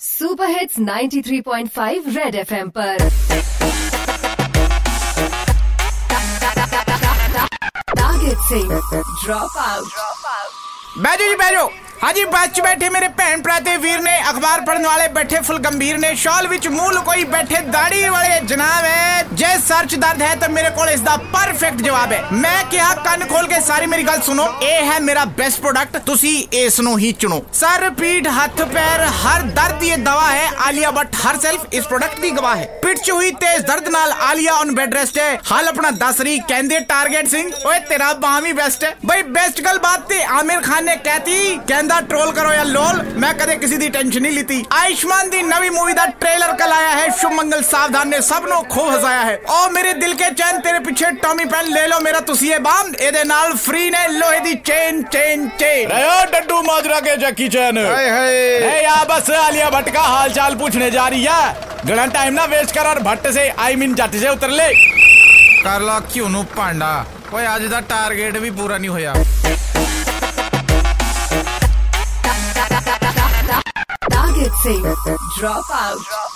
Super hits 93.5 red FM पर। Target से drop out बैठो जी बैजो ਹਾਂਜੀ, ਬੱਸ 'ਚ ਬੈਠੇ ਮੇਰੇ ਭੈਣ ਭਰਾ ਤੇ ਵੀਰ ਨੇ ਅਖਬਾਰ ਪੜਨ ਵਾਲੇ ਬੈਠੇ ਫੁੱਲ ਗੰਭੀਰ ਨੇ। ਸ਼ਾਲ ਵਿੱਚ ਮੂੰਹ ਲੁਕੋਈ ਬੈਠੇ ਦਾੜੀ ਵਾਲੇ ਜਨਾਬ ਹੈ। ਜੇ ਸਰ 'ਚ ਦਰਦ ਹੈ ਤਾਂ ਮੇਰੇ ਕੋਲ ਇਸ ਦਾ ਪਰਫੈਕਟ ਜਵਾਬ ਹੈ। ਮੈਂ ਕਿਹਾ, ਕੰਨ ਖੋਲ ਕੇ ਸਾਰੀ ਮੇਰੀ ਗੱਲ ਸੁਣੋ। ਇਹ ਹੈ ਮੇਰਾ ਬੈਸਟ ਪ੍ਰੋਡਕਟ ਤੁਸੀਂ ਇਸ ਨੂੰ ਹੀ ਚੁਣੋ। ਸਰ, ਪੀਠ, ਹੱਥ, ਪੈਰ, ਹਰ ਦਰਦ ਦੀ ਇਹ ਦਵਾ आलिया भट्ट हर सेल्फ इस प्रोडक्ट की गवाह है। पिट च हुई तेज दर्द नाल आलिया ऑन बेड रेस्ट है। हाल अपना दस रही कहते टारगेट सिंह ओए तेरा बामी बेस्ट है। भाई बेस्ट गल बात थी आमिर खान ने कहती कहता ट्रोल करो या लोल मैं कदे किसी की टेंशन नहीं लीती। आयुष्मान की नवी मूवी का ट्रेलर कल आया है। शुभ मंगल सावधान ने सब नो खूब हसाया है। और मेरे दिल के चैन तेरे पीछे टॉमी पेन ले लो मेरा तुसी ये बाम। एदे नाल फ्री ने लोहे दी chain chain chain Daddu Majra के जकी चैन है या बस आलिया भट्ट का हाल चाल सवाल पूछने जा रही है। घना टाइम ना वेस्ट कर और भट्ट से आई मीन जट से उतर ले। कर लो क्यों नु पांडा? कोई आज का टारगेट भी पूरा नहीं होया। Target safe.